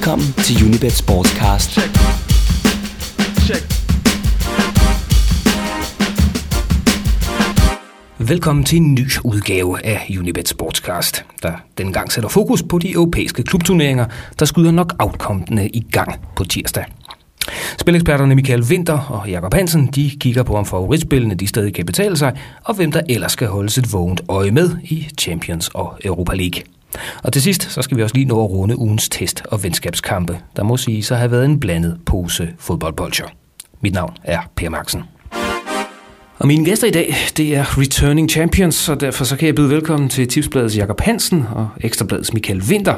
Velkommen til Unibet Sportscast. Check. Check. Velkommen til en ny udgave af Unibet Sportscast, der denne gang sætter fokus på de europæiske klubturneringer, der skyder nok outkompene i gang på tirsdag. Spileksperterne Michael Winter og Jakob Hansen de kigger på, om favoritspillene de stadig kan betale sig, og hvem der ellers skal holdes et vågent øje med i Champions og Europa League. Og til sidst, så skal vi også lige nå at runde ugens test- og venskabskampe, der må sige så have været en blandet pose fodboldbolcher. Mit navn er Per Maxen. Og mine gæster i dag, det er Returning Champions, og derfor så kan jeg byde velkommen til Tipsbladets Jakob Hansen og Ekstrabladets Michael Winter,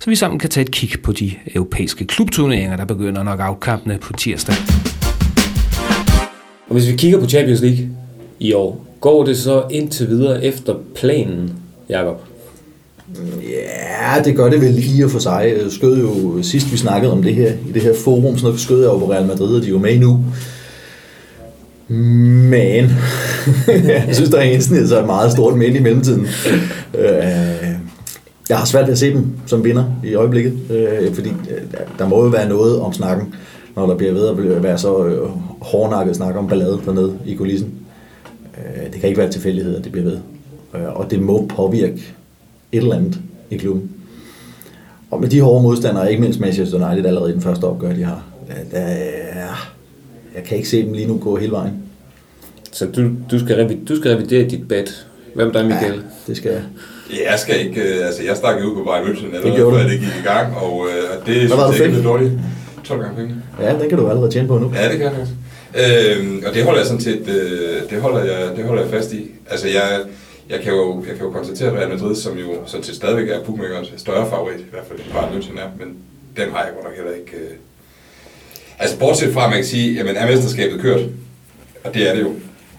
så vi sammen kan tage et kig på de europæiske klubturneringer, der begynder nok afkampene på tirsdag. Og hvis vi kigger på Champions League i år, går det så indtil videre efter planen, Jakob? Ja, det gør det vel lige og for sig. Øh, skød jo sidst vi snakkede om det her i det her forum, så skød jeg jo på Real Madrid, og de er jo med nu. Men jeg synes, der er en så er meget stort men i mellemtiden. Øh, jeg har svært ved at se dem som vinder i øjeblikket, øh, fordi der må jo være noget om snakken, når der bliver ved at være så hårdnakket snak om ballade dernede i kulissen. Det kan ikke være tilfældighed, at det bliver ved. Og det må påvirke et eller andet i klubben. Og med de hårde modstandere, ikke mindst Manchester United allerede i den første opgør, de har, der er, jeg kan ikke se dem lige nu gå hele vejen. Så du, du, skal, revidere, du skal revidere dit bet. Hvem der er Michael? Ja, det skal jeg. Jeg skal ikke, øh, altså jeg stak ud på Bayern München allerede, før det gik i gang, og øh, det var det ikke dårligt. 12 gange penge. Ja, den kan du allerede tjene på nu. Ja, det kan jeg faktisk. Øhm, og det holder jeg sådan set, øh, det holder jeg, det holder jeg fast i. Altså jeg, jeg kan jo, jeg kan jo konstatere, at Real Madrid, som jo så til stadigvæk er bookmakerens større favorit, i hvert fald det Bayern München er, men den har jeg godt nok heller ikke... Øh... Altså bortset fra, at man kan sige, jamen er mesterskabet kørt? Og det er det jo,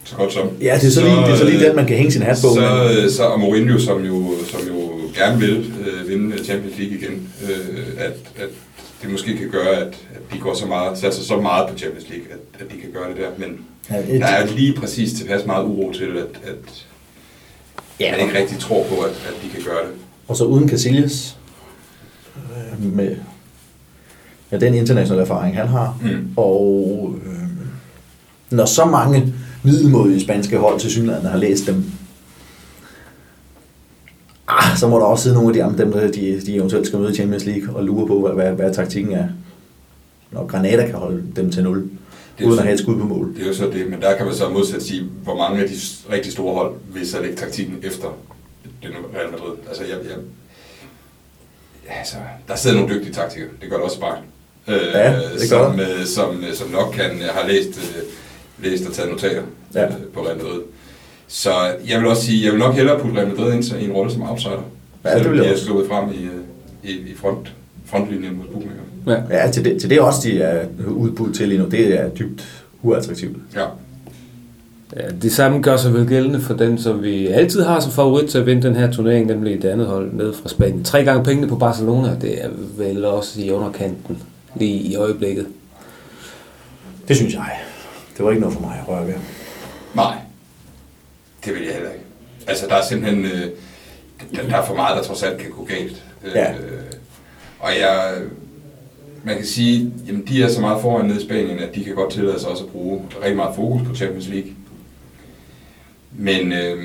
så godt som. Ja, det er så, så lige, det er så lige den, man kan hænge sin hat på. Så, men... så og Mourinho, som jo, som jo gerne vil øh, vinde Champions League igen, øh, at, at det måske kan gøre, at, at de går så meget, satser så meget på Champions League, at, at de kan gøre det der. Men ja, et... der er lige præcis tilpas meget uro til, at, at ja. man ikke rigtig tror på, at, at de kan gøre det. Og så uden Casillas, øh, med, med den internationale erfaring, han har, mm. og øh, når så mange middelmodige spanske hold til synligheden har læst dem, ah, så må der også sidde nogle af de andre, dem, der de, de eventuelt skal møde i Champions League, og lure på, hvad, hvad, hvad taktikken er, når Granada kan holde dem til 0 det uden at have et skud på mål. Det er jo så det, men der kan man så modsat sige, hvor mange af de rigtig store hold vil så lægge taktikken efter det Real Madrid. Altså, jeg, jeg, altså, der sidder nogle dygtige taktikere, det gør det også bare. Øh, ja, det som, øh, som, som nok kan, har læst, øh, læst og taget notater ja. øh, på Real Madrid. Så jeg vil også sige, jeg vil nok hellere putte Real Madrid ind i en rolle som outsider. Ja, det vil jeg er slået frem i, øh, i, i front, frontlinjen mod bookmaker. Ja, ja til, det, til det også, de er udbudt til lige nu, det er dybt uattraktivt. Ja. Ja, det samme gør sig vel gældende for den, som vi altid har som favorit til at vinde den her turnering, nemlig det andet hold nede fra Spanien. Tre gange pengene på Barcelona, det er vel også i underkanten lige i øjeblikket. Det synes jeg. Det var ikke noget for mig at røre ved. Nej, det vil jeg heller ikke. Altså, der er simpelthen... Øh, der er for meget, der trods alt kan gå galt. Ja. Øh, og jeg, man kan sige, jamen de er så meget foran nede i Spanien, at de kan godt tillade sig også at bruge rigtig meget fokus på Champions League. Men, øh,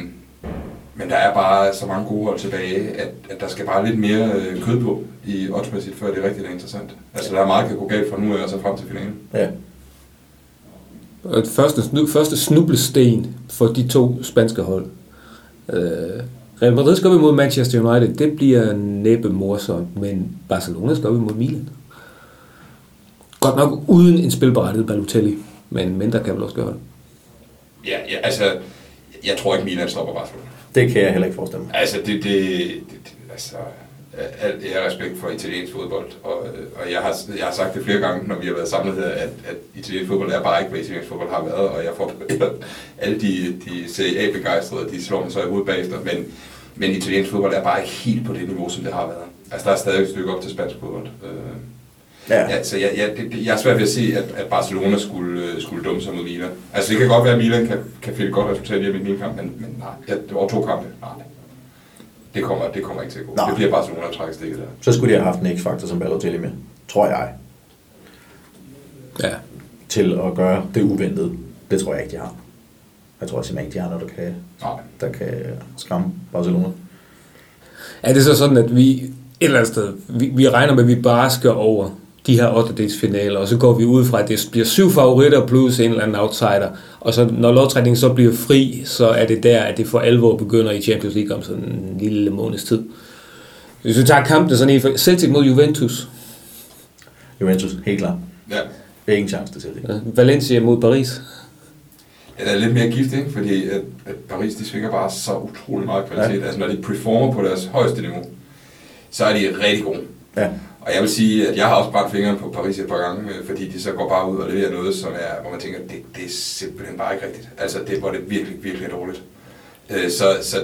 men der er bare så mange gode hold tilbage, at, at der skal bare lidt mere øh, kød på i oddsmæssigt, før det er rigtig interessant. Altså der er meget, der kan gå galt fra nu af og så frem til finalen. Ja. Første, første snublesten for de to spanske hold. Øh, Real Madrid skal vi mod Manchester United. Det bliver næppe morsomt, men Barcelona skal vi mod Milan. Godt nok uden en spilberettet Balotelli, men mindre kan vel også gøre det. Ja, ja altså, jeg tror ikke, Milan stopper Barcelona. Det kan jeg heller ikke forestille mig. Altså, det, det, det altså, alt jeg har respekt for italiensk fodbold, og, og jeg, har, jeg har sagt det flere gange, når vi har været samlet her, at, at italiensk fodbold er bare ikke, hvad italiensk fodbold har været, og jeg får alle de, de Serie A-begejstrede, de slår mig så i hovedet bagefter, men, men italiensk fodbold er bare ikke helt på det niveau, som det har været. Altså, der er stadig et stykke op til spansk fodbold. Øh, Ja. ja så jeg, jeg, det, jeg er svært ved at se, at, at Barcelona skulle, øh, skulle dumme sig mod Milan. Altså det kan godt være, at Milan kan, kan finde et godt resultat i min kamp, men, men nej, ja, det var to kampe. Nej, det kommer, det kommer ikke til at gå. Nej. Det bliver Barcelona, der trækker stikket der. Så skulle de have haft en X-faktor som Balotelli med. tror jeg, Ja. til at gøre det uventede. Det tror jeg ikke, de har. Jeg tror simpelthen ikke, de har noget, der kan, Nej. der kan skræmme Barcelona. Er det så sådan, at vi et eller andet sted, vi, vi regner med, at vi bare skal over de her 8. finaler, og så går vi ud fra, at det bliver syv favoritter plus en eller anden outsider, og så når lodtrækningen så bliver fri, så er det der, at det for alvor begynder i Champions League om sådan en lille måneds tid. Hvis vi tager kampen sådan en Celtic mod Juventus, Juventus, helt klart. Ja. Ingen chance til Celtic. ja, Valencia mod Paris. Den er lidt mere giftig, ikke? fordi at, at Paris de svinger bare så utrolig meget kvalitet. Ja. Altså når de performer på deres højeste niveau, så er de rigtig gode. Ja. Og jeg vil sige, at jeg har også brændt fingrene på Paris et par gange, øh, fordi de så går bare ud og leverer noget, som er, hvor man tænker, det, det er simpelthen bare ikke rigtigt. Altså det hvor det virkelig, virkelig dårligt. Øh, Så, så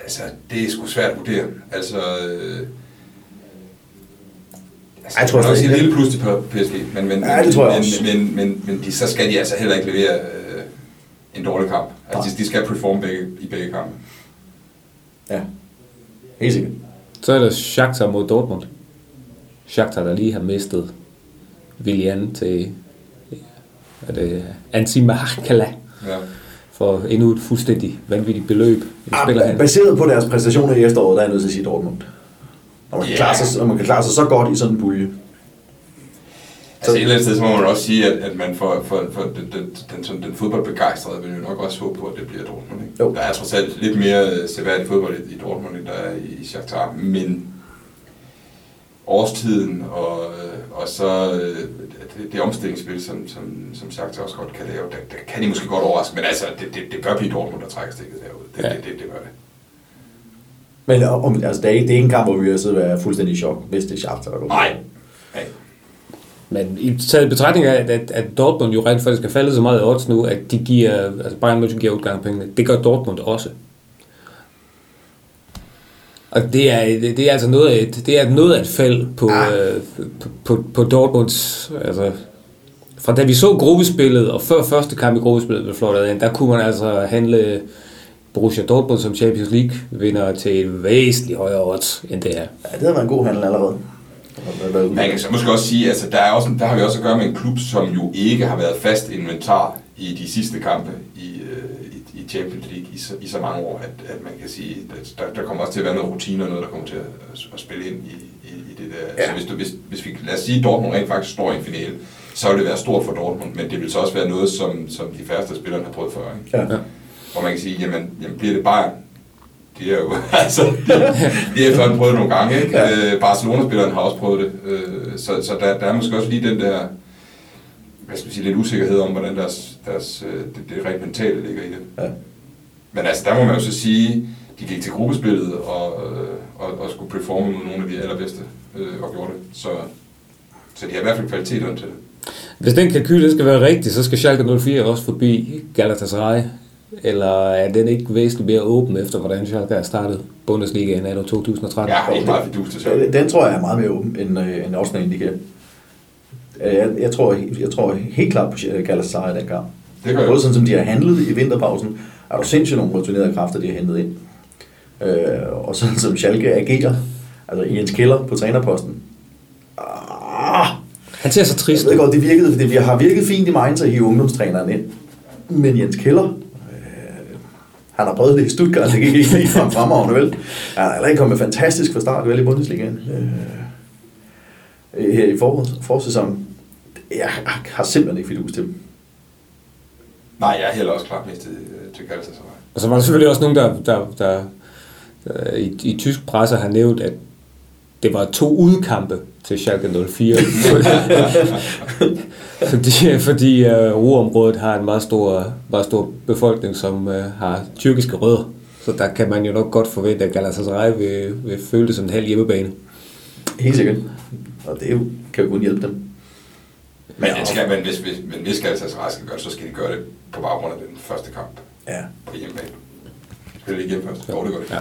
altså, det er sgu svært at vurdere. Altså, øh, altså Jeg tror jeg tror stadig- sige en lille plus til PSG, men, men, Ja, det tror jeg men, også. men, men, men de, så skal de altså heller ikke levere øh, en dårlig kamp. Altså, de, de skal performe begge, i begge kampe. Ja. Helt sikkert. Så er der Shakhtar mod Dortmund. Shakhtar, der lige har mistet Willian til er det Ansi Mahkala Ja. for endnu et fuldstændig vanvittigt beløb. Spiller Ah, han. baseret på deres præstationer i efteråret, der er jeg nødt til at sige Dortmund. Og man kan, Ja. klare sig, og man kan klare sig så godt i sådan en pulje. Altså et eller andet sted, så må man også sige, at, at man for, for, for den, den, den, sådan, den fodboldbegejstrede vil jo nok også håbe på, at det bliver Dortmund. Ikke? Jo. Der er trods alt lidt mere øh, seværdig fodbold i, i Dortmund, end der er i, i Shakhtar, men årstiden og, øh, og så øh, det, det omstillingsspil, som, som, som Shakhtar også godt kan lave, der, der kan de måske godt overraske, men altså, det, det, det bør blive Dortmund, der trækker stikket derud. Det, Ja. det, det, det bør det. Men om, altså, det, er ikke, det er ikke en kamp, hvor vi vil sidde og være fuldstændig i chok, hvis det er Shakhtar. Nej. Nej. Men i taget i betragtning af, at, at Dortmund jo rent faktisk er faldet så meget i odds nu, at de giver, altså Bayern München giver udgang pengene. Det gør Dortmund også. Og det er, det er altså noget af et, det er noget af et fald på, Ah. øh, på, på, på Dortmunds, altså fra da vi så gruppespillet, og før første kamp i gruppespillet blev flottet ind, der kunne man altså handle Borussia Dortmund som Champions League vinder til et væsentligt højere odds end det her. Ja, det har været en god handel allerede. Man kan så måske også sige, altså der, er også, der har vi også at gøre med en klub, som jo ikke har været fast inventar i de sidste kampe i, øh, i, Champions League i så, i så mange år, at, at man kan sige, at der, der kommer også til at være noget rutine og noget, der kommer til at, at spille ind i, i, i det der. Ja. Så hvis, du, hvis, hvis vi, lad os sige, at Dortmund rent faktisk står i en finale, så vil det være stort for Dortmund, men det vil så også være noget, som, som de færreste spillere har prøvet før. Ikke? Ja. Hvor man kan sige, jamen, jamen bliver det Bayern? De er jo, altså, de, de har efterhånden prøvet det nogle gange, ikke? Ja. Ja. Øh, Barcelona-spilleren har også prøvet det. Øh, så så der, der er måske også lige den der, hvad skal vi sige, lidt usikkerhed om, hvordan deres, deres, øh, det, det rent mentale ligger i det. Ja. Men altså, der må man jo så sige, de gik til gruppespillet og, øh, og, og skulle performe mod nogle af de allerbedste øh, og gjorde det. Så, så de har i hvert fald kvaliteterne til det. Hvis den kalkyl skal være rigtig, så skal Schalke 04 også forbi Galatasaray. Eller er den ikke væsentligt mere åben efter, hvordan Schalke er startet Bundesligaen anno 2013? Jeg har ikke meget fidus til. Den, tror jeg er meget mere åben, end, øh, end også indikerer. Øh, Jeg, jeg, tror, jeg tror helt klart på Galatasaray den kamp. Det gør jeg. Både sådan som de har handlet i vinterpausen, er du sindssygt nogle rutinerede kræfter, de har hentet ind. Øh, og sådan som Schalke agerer, altså Jens Keller på trænerposten. Ah, Han ser så trist jeg ved godt, det virkede, fordi vi har virket fint i Mainz at hive ungdomstræneren ind. Men Jens Keller, øh, han har prøvet det i Stuttgart, det gik ikke lige frem fremragende, vel? Han er heller ikke kommet fantastisk fra start, vel, i Bundesligaen. Øh, her i foråret, forårssæsonen. Jeg har simpelthen ikke fidus til dem. Nej, jeg er heller også klart mest til, øh, til Galatasaray. Og så var der selvfølgelig også nogen, der, der, der, der i, i tysk presse har nævnt, at det var to udkampe til Schalke 04. fordi fordi uh, Ruhrområdet har en meget stor, meget stor befolkning, som uh, har tyrkiske rødder. Så der kan man jo nok godt forvente, at Galatasaray vil, vil føle det som en halv hjemmebane. Helt sikkert. Og det er jo- kan jo kun hjælpe dem. Men, det skal, men hvis, hvis, men hvis Galatasaray skal gøre det, så skal de gøre det på baggrund af den første kamp Ja. på hjemmebane. Spiller de ikke hjemme først? Jo, det gør det. Ja.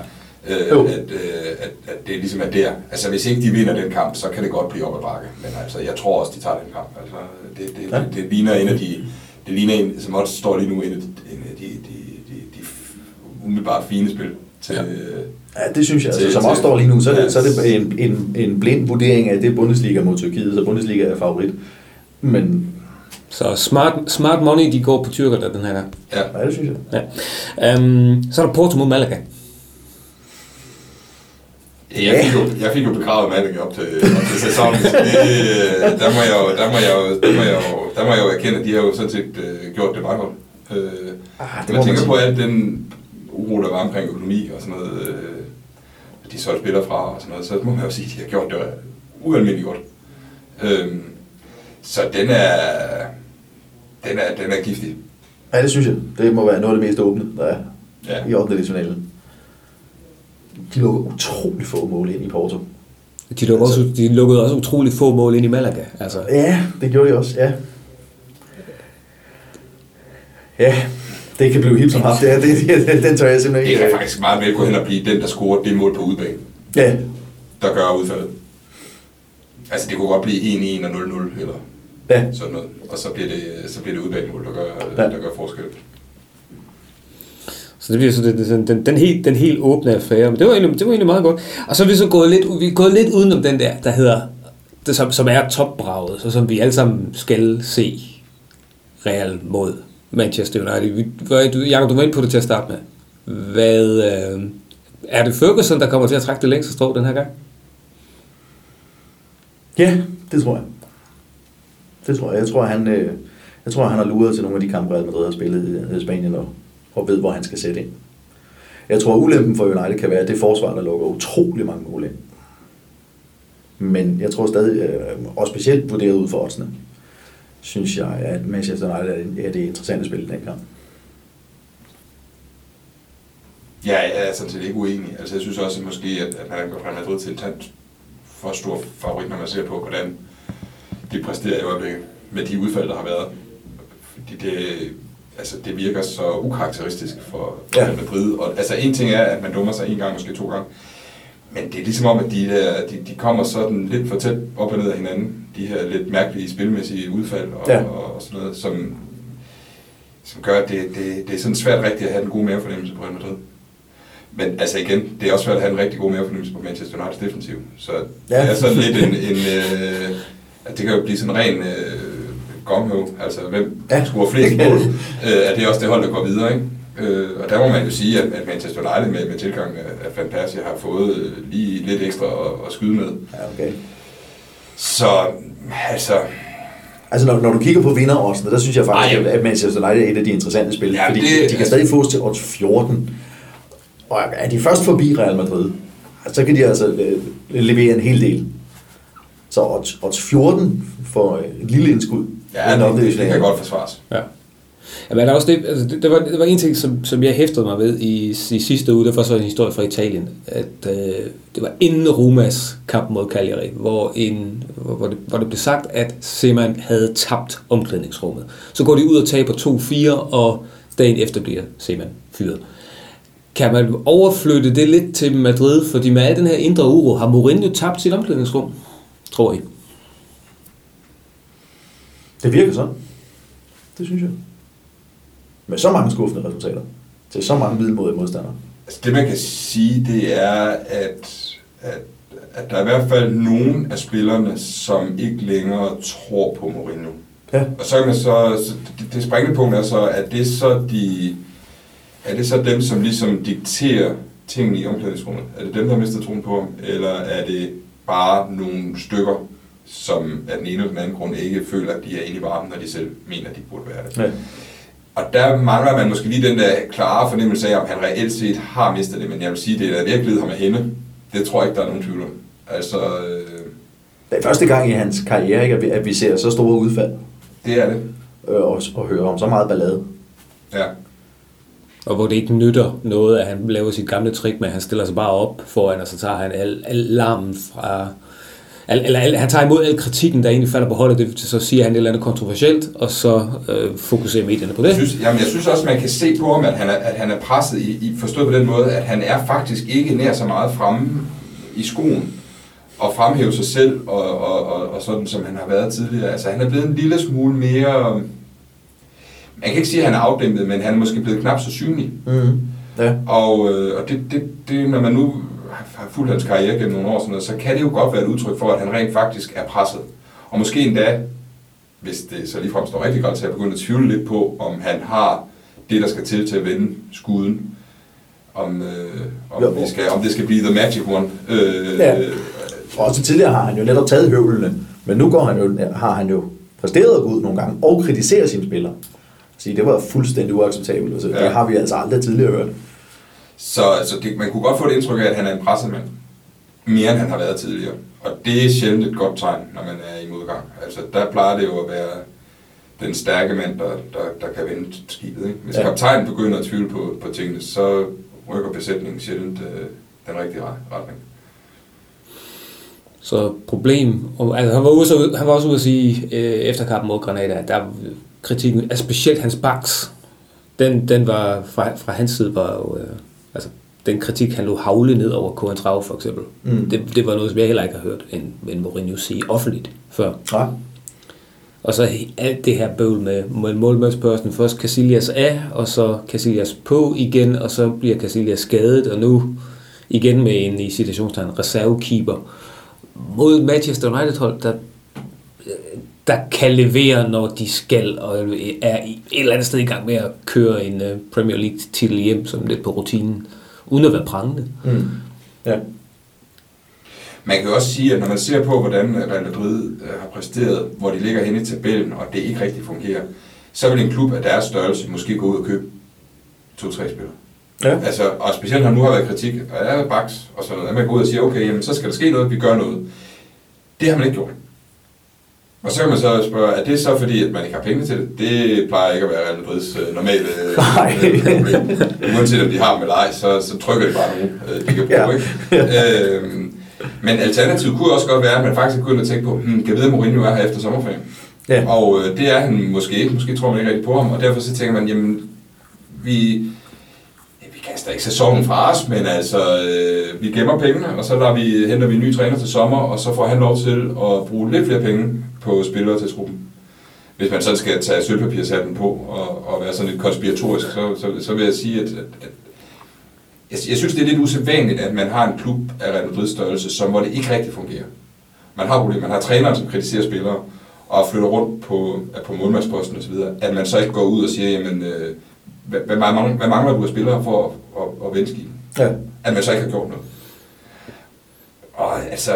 Øh, at, øh, at, at det ligesom er der. Altså, hvis ikke de vinder den kamp, så kan det godt blive op ad bakke. Men altså, jeg tror også, de tager den kamp. Altså, det, det, Ja. det, det ligner en af de... Det ligner en, som også står lige nu, en af de, en af de, de, de, de umiddelbart fine spil til... Ja. Ja. Det synes jeg. Altså, Til- som til- også står lige nu, så er det, ja. så er det en, en, en blind vurdering af det Bundesliga mod Tyrkiet, så Bundesliga er favorit. Men Så smart, smart money, de går på tyrkerne den her gang. Ja. ja, det synes jeg. Ja. Um, så er der Porto mod Malaga. Jeg fik, jo, jeg fik jo begravet Malaga op til, op til sæsonen, så det, øh, der, må jeg jo, der, må jeg jo, der, må jeg jo, der må jeg jo erkende, at de har jo sådan set øh, gjort det meget godt. Øh, Ah, det man tænker på alt den uro, der var omkring økonomi og sådan noget, øh, de solgte spillere fra og sådan noget, så må man jo sige, at de har gjort det ualmindeligt godt. Øh, så den er, den er, den er giftig. Ja, det synes jeg. Det må være noget af det mest åbne, der er Ja. i 8. divisionalen. De lukker utrolig få mål ind i Porto. De lukkede, også, de lukkede også utrolig få mål ind i Malaga. Altså, Ja, det gjorde de også, ja. Ja, det kan blive hip som haft. Det, er- det, det, den tør jeg simpelthen Det ikke. kan faktisk meget vel gå hen og blive den, der scorer det mål på udebane, Ja, der gør udfaldet. Altså det kunne godt blive 1-1 og 0-0 eller ja. sådan noget. Og så bliver det, så bliver det udbanemål, der gør, Ja. der gør forskel. Så det bliver så det, det, den, den, den, helt, den helt åbne affære. Men det var, egentlig, det var egentlig meget godt. Og så er vi så gået lidt, vi er gået lidt udenom den der, der hedder, det, som, som er topbraget, så som vi alle sammen skal se Real mod Manchester United. Vi, Jacob, du var inde på det til at starte med. Hvad, øh, er det Ferguson, der kommer til at trække det længste strå den her gang? Ja, det tror jeg. Det tror jeg. Jeg tror, han, øh, jeg tror, han har luret til nogle af de kampe, Real Madrid har spillet i- øh, Spanien og, og ved, hvor han skal sætte ind. Jeg tror, ulempen for United kan være, at det forsvar, der lukker utrolig mange mål ind. Men jeg tror stadig, øh, og specielt vurderet ud for oddsene, synes jeg, at Manchester United er det- er det interessante spil i den kamp. Ja, jeg er sådan set ikke uenig. Altså jeg synes også at måske, at, at man har gjort Real Madrid til en tant for stor favorit, når man ser på, hvordan de præsterer i øjeblikket med de udfald, der har været. Fordi det, altså, det virker så ukarakteristisk for, for Ja. Real Madrid. Og, altså en ting er, at man dummer sig en gang, måske to gange. Men det er ligesom om, at de, der, de, de kommer sådan lidt for tæt op og ned af hinanden. De her lidt mærkelige spilmæssige udfald og, Ja. og, og sådan noget, som, som gør, at det, det, det er sådan svært rigtigt at have den gode mavefornemmelse på Real Madrid. Men altså igen, det er også svært at have en rigtig god mavefornemmelse på Manchester Uniteds defensiv. Så. Ja. det er sådan lidt en, en øh, at det kan jo blive sådan en ren øh, gomhøv, altså hvem Ja. scorer flest mål, øh, at det er også det hold, der går videre, ikke? Øh, og der må man jo sige, at, at Manchester United med, med tilgang af, af Van Persie har fået øh, lige lidt ekstra at, at skyde med. Ja, okay. Så altså, Altså, når, når du kigger på vinderoddsene, der synes jeg faktisk, Ej, ja. at Manchester United er et af de interessante spil. Ja, fordi det- de kan stadig fås til odds 14. Og er de først forbi Real Madrid, så kan de altså øh, levere en hel del. Så odds, odds 14 for et lille indskud. ja, det, det, det kan godt forsvares. Ja. Ja, men der er også det, altså det, det, var, det var en ting, som, som jeg hæftede mig ved i, i sidste uge, det var så en historie fra Italien, at øh, det var inden Romas kamp mod Cagliari, hvor, en, hvor, hvor, det, hvor det blev sagt, at Seman havde tabt omklædningsrummet. Så går de ud og taber 2-4, og dagen efter bliver Seman fyret. Kan man overflytte det lidt til Madrid, fordi med al den her indre uro, har Mourinho tabt sit omklædningsrum, tror I? Det virker sådan. Det synes jeg. Med så mange skuffende resultater. Til så mange middelmodige modstandere. Altså det man kan sige, det er, at, at, at der er i hvert fald nogen af spillerne, som ikke længere tror på Mourinho. Ja. Og så kan man så, så det, det springende punkt er så, at det så de, er det så dem, som ligesom dikterer tingene i omklædningsrummet? Er det dem, der har mistet troen på ham? Eller er det bare nogle stykker, som af den ene eller den anden grund ikke føler, at de er inde i varmen, når de selv mener, at de burde være det? Ja. Og der mangler man måske lige den der klare fornemmelse af, om han reelt set har mistet det, men jeg vil sige, det er virkelig ham af hende. Det tror jeg ikke, der er nogen tvivl om. Altså, øh, Det er første gang i hans karriere, ikke, at, vi, at vi ser så store udfald det er det. øh, og, og hører om så meget ballade. Ja. Og hvor det ikke nytter noget, at han laver sit gamle trick med, at han stiller sig bare op foran, og så tager han al, al larmen fra... Al, eller al, han tager imod al kritikken, der egentlig falder på holdet, det, så siger han et eller andet kontroversielt, og så øh, fokuserer medierne på det. Jeg synes, jamen, jeg synes også, man kan se på ham, at han er, at han er presset i, i forstået på den måde, at han er faktisk ikke nær så meget fremme i skoen og fremhæve sig selv, og, og, og, og sådan som han har været tidligere. Altså han er blevet en lille smule mere... Man kan ikke sige, at han er afdæmpet, men han er måske blevet knap så synlig. Mm. Ja. Og, øh, og det, det, det, når man nu har fulgt hans karriere gennem nogle år, sådan noget, så kan det jo godt være et udtryk for, at han rent faktisk er presset. Og måske endda, hvis det så ligefrem står rigtig godt til at begynde at tvivle lidt på, om han har det, der skal til til at vende skuden. Om, øh, om, Jo. det, skal, om det skal blive the magic one. Øh, Ja. Og også tidligere har han jo netop taget høvlene, men nu går han jo, har han jo præsteret at gå ud nogle gange og kritisere sine spillere. Så det var fuldstændig uacceptabelt. Altså, Ja. Det har vi altså aldrig tidligere hørt. Så altså, det, man kunne godt få det indtryk af, at han er en presset mand. Mere end han har været tidligere. Og det er sjældent et godt tegn, når man er i modgang. Altså, der plejer det jo at være den stærke mand, der, der, der kan vende skibet. Ikke? Hvis Ja. kaptajnen begynder at tvivle på, på tingene, så rykker besætningen sjældent øh, den rigtige ret- retning. Så problem, og, altså, han, var også, han var også ude at sige øh, efter kampen mod Granada, at der var kritikken, altså specielt hans baks, den, den var fra, fra hans side var jo, øh, altså den kritik, han lå havle ned over Kohan for eksempel. Mm. Det, det var noget, som jeg heller ikke har hørt en, en Mourinho sige offentligt før. Ja. Og så alt det her bøvl med, med målmandsbørsen. Først Casillas af, og så Casillas på igen, og så bliver Casillas skadet, og nu igen med en i situationstegn reservekeeper mod Manchester United hold, der, der kan levere, når de skal, og er i et eller andet sted i gang med at køre en øh, Premier League titel hjem, som lidt på rutinen, uden at være prangende. Mm. ja. Man kan jo også sige, at når man ser på, hvordan Real Madrid øh, har præsteret, hvor de ligger henne i tabellen, og det ikke rigtig fungerer, så vil en klub af deres størrelse måske gå ud og købe to-tre spillere. Ja. Altså, og specielt når nu har været kritik, og jeg er baks og sådan noget, at man går ud og siger, okay, jamen, så skal der ske noget, vi gør noget. Det har man ikke gjort. Og så kan man så spørge, er det så fordi, at man ikke har penge til det? Det plejer ikke at være Real Madrids øh, normale Nej. øh, problem. Uanset om de har dem eller ej, så, så trykker de bare nogen, øh, de kan bruge, Ja. ikke? øhm, men alternativet kunne også godt være, at man faktisk kunne tænke på, hmm, kan vide, at Mourinho er her efter sommerferien? Ja. Og øh, det er han måske ikke. Måske tror man ikke rigtig på ham. Og derfor så tænker man, jamen, vi, ja, vi kaster ikke sæsonen fra os, men altså, øh, vi gemmer pengene, og så lader vi, henter vi en ny træner til sommer, og så får han lov til at bruge lidt flere penge på spillere til truppen. Hvis man sådan skal tage sølvpapirshatten på og, og være sådan lidt konspiratorisk, så, så, så vil jeg sige, at, at, at jeg, jeg synes, det er lidt usædvanligt, at man har en klub af Real Madrid størrelse, som hvor det ikke rigtig fungerer. Man har problemer. Man har trænere, som kritiserer spillere, og flytter rundt på, på målmandsposten osv., at man så ikke går ud og siger, jamen, øh, hvad, hvad, mangler, hvad mangler du af spillere for at, at, at vende skibet? ja. At man så ikke har gjort noget. Og altså,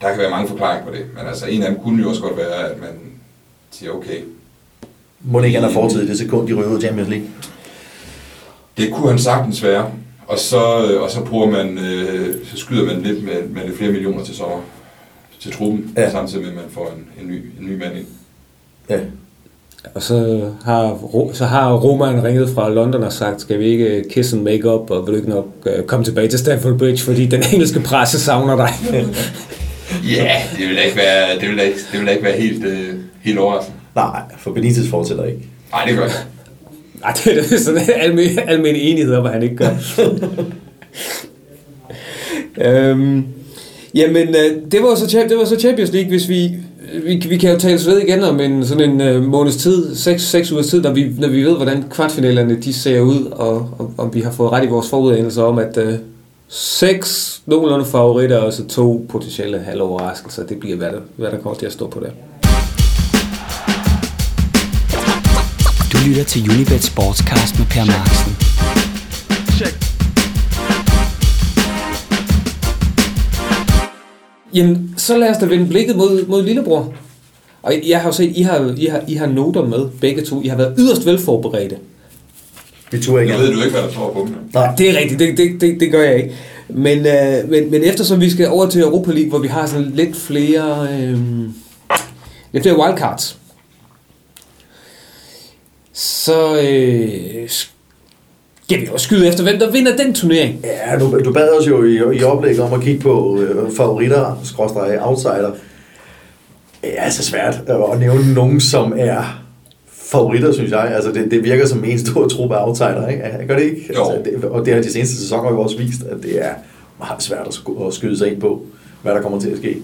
der kan være mange forklaringer på det, men altså, en af dem kunne jo også godt være, at man siger, okay, Må det ikke han har fortid i det sekund, de ryger ud Champions League? det kunne han sagtens være, og så, øh, og så bruger man, øh, så skyder man lidt med, med lidt flere millioner til sommer til truppen, Ja. samtidig med, at man får en, en, ny, en ny mand ind. Ja. Og så har, så har Roman ringet fra London og sagt, skal vi ikke kiss and make up, og vil du ikke nok øh, komme tilbage til Stamford Bridge, fordi den engelske presse savner dig. Ja, det vil da ikke være, det vil da ikke, det vil da ikke være helt, øh, helt overraskende. Nej, for Benitez fortsætter ikke. Nej, det gør det. Nej, det er da sådan en almen, almen enighed om, hvad han ikke gør. øhm, jamen, øh, det var, så, det var så Champions League, hvis vi... Vi, vi kan jo tales ved igen om en sådan en øh, måneds tid, 6, 6 ugers tid, når vi, når vi ved, hvordan kvartfinalerne de ser ud, og, og om vi har fået ret i vores forudanelser om, at øh, seks nogenlunde favoritter, og så to potentielle halvoverraskelser, det bliver, hvad der, hvad der kommer til at stå på det. Du lytter til Unibet Sportscast med Per Marksen. Jamen, så lad os da vende blikket mod, mod lillebror. Og jeg har jo set, I har, I har, I har noter med, begge to. I har været yderst velforberedte. Vi turde ikke. Jeg ved du ikke, hvad der står på dem. Nej. Det er rigtigt, det, det, det, det gør jeg ikke. Men, øh, men, men eftersom vi skal over til Europa League, hvor vi har sådan lidt flere, øh, lidt flere wildcards, så øh, skal vi også skyde efter, hvem der vinder den turnering. Ja, du, du bad os jo i, i oplægget om at kigge på øh, favoritter, skråstrej, outsider. Det er så svært at nævne nogen, som er favoritter, synes jeg. Altså, det, det virker som en stor truppe af outsider, ikke? Gør det ikke? Jo. Altså, det, og det har de seneste sæsoner jo også vist, at det er meget svært at, at skyde sig ind på, hvad der kommer til at ske.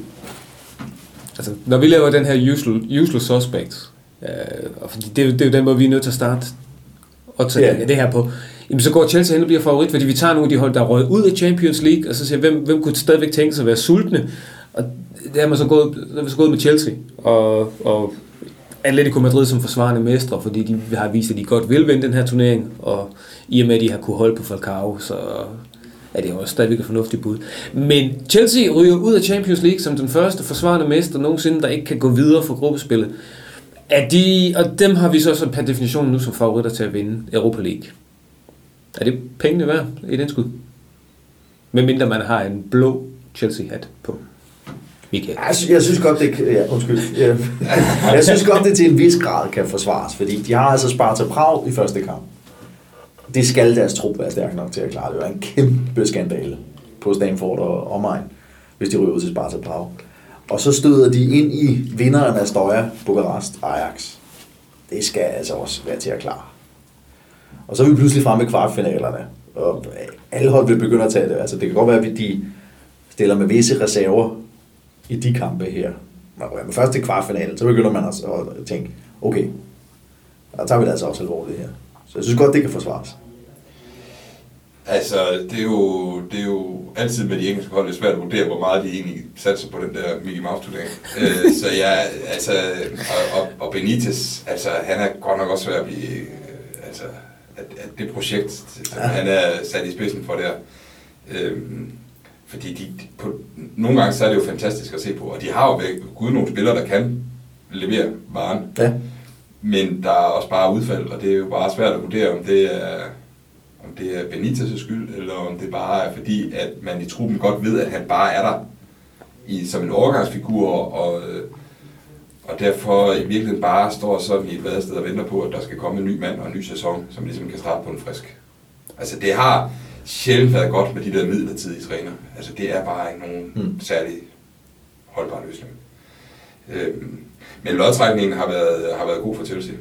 Altså, når vi laver den her usual, usual suspects, øh, og fordi det, er det er jo den måde, vi er nødt til at starte og tage Ja. det her på. jamen, så går Chelsea hen og bliver favorit, fordi vi tager nogle af de hold, der er røget ud af Champions League, og så siger hvem, hvem kunne stadigvæk tænke sig at være sultne? Og det har man så gået, man så gået med Chelsea, og, og Atletico Madrid som forsvarende mestre, fordi de har vist, at de godt vil vinde den her turnering, og i og med, at de har kunne holde på Falcao, så er det også stadigvæk et fornuftigt bud. Men Chelsea ryger ud af Champions League som den første forsvarende mester nogensinde, der ikke kan gå videre for gruppespillet. Er de, og dem har vi så, så per definition nu som favoritter til at vinde Europa League. Er det pengene værd i den skud? Medmindre man har en blå Chelsea-hat på. Michael. Jeg synes, jeg synes godt, det kan, ja, undskyld. Ja. Jeg synes godt, det til en vis grad kan forsvares, fordi de har altså sparet til Prag i første kamp. Det skal deres trup være stærk nok til at klare. Det var en kæmpe skandale på Stanford og omegn, hvis de ryger ud til Sparta Prag. Og så støder de ind i vinderen af Støjer, Bukarest, Ajax. Det skal altså også være til at klare. Og så er vi pludselig fremme i kvartfinalerne. Og alle hold vil begynde at tage det. Altså, det kan godt være, at de stiller med visse reserver i de kampe her. Men først til kvartfinalen, så begynder man altså at tænke, okay, der tager vi det altså også alvorligt her. Så jeg synes godt, det kan forsvares. Altså, det er, jo, det er jo altid med de engelske hold, det er svært at vurdere, hvor meget de egentlig satser på den der Mickey Mouse-turnering. øh, så ja, altså, og, og, og Benitez, altså, han er godt nok også svært at blive, øh, altså, at, at det projekt, som ja. han er sat i spidsen for der, øh, fordi de, på, nogle gange så er det jo fantastisk at se på, og de har jo gud nogle spillere, der kan levere varen. Ja. Men der er også bare udfald, og det er jo bare svært at vurdere, om det er, om det er Benitez' skyld, eller om det bare er fordi, at man i truppen godt ved, at han bare er der i, som en overgangsfigur, og, og derfor i virkeligheden bare står sådan i et vadested og venter på, at der skal komme en ny mand og en ny sæson, som ligesom kan starte på en frisk. Altså det har sjældent været godt med de der midlertidige træner. Altså det er bare ikke nogen mm. særlig holdbar løsning. Øhm, men lodtrækningen har været, har været god for Chelsea.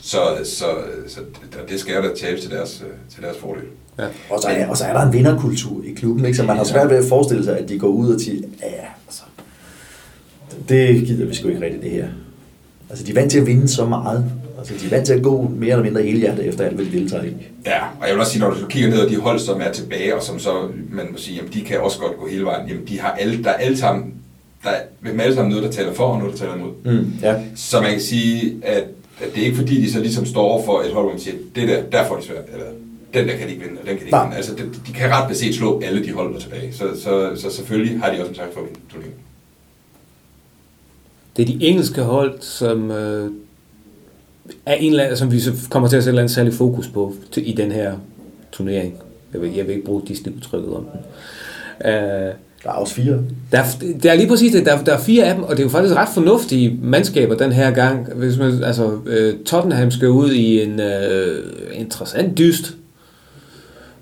Så, så, så det skal da tale til deres, til deres fordel. Ja. Og, så er, og så er der en vinderkultur i klubben, ikke? så man har svært ved at forestille sig, at de går ud og siger, ja, altså, det gider vi sgu ikke rigtigt det her. Altså, de er vant til at vinde så meget. Altså, de er vant til at gå mere eller mindre hele hjertet efter alt, hvad de deltager i. Ja, og jeg vil også sige, når du kigger ned på de hold, som er tilbage, og som så, man må sige, jamen, de kan også godt gå hele vejen. Jamen, de har alle, der er alle sammen der er alle sammen noget, der taler for, og noget, der taler imod. Mm, ja. Så man kan sige, at, at det er ikke fordi, de så ligesom står over for et hold, hvor man siger, det der, der får de svært, eller den der kan de ikke vinde, og den kan de ikke vinde. Altså, de, de kan ret beset slå alle de hold, der tilbage. Så, så, så selvfølgelig har de også en chance for at vinde turneringen. Det er de engelske hold, som øh, er en eller anden, som vi så kommer til at sætte en særlig fokus på til, i den her turnering. Jeg vil, jeg vil ikke bruge Disney-udtrykket om den. Øh, der er også fire. Der, der er lige præcis det. Der, der er fire af dem, og det er jo faktisk ret fornuftige mandskaber den her gang. Hvis man, altså, øh, Tottenham skal ud i en øh, interessant dyst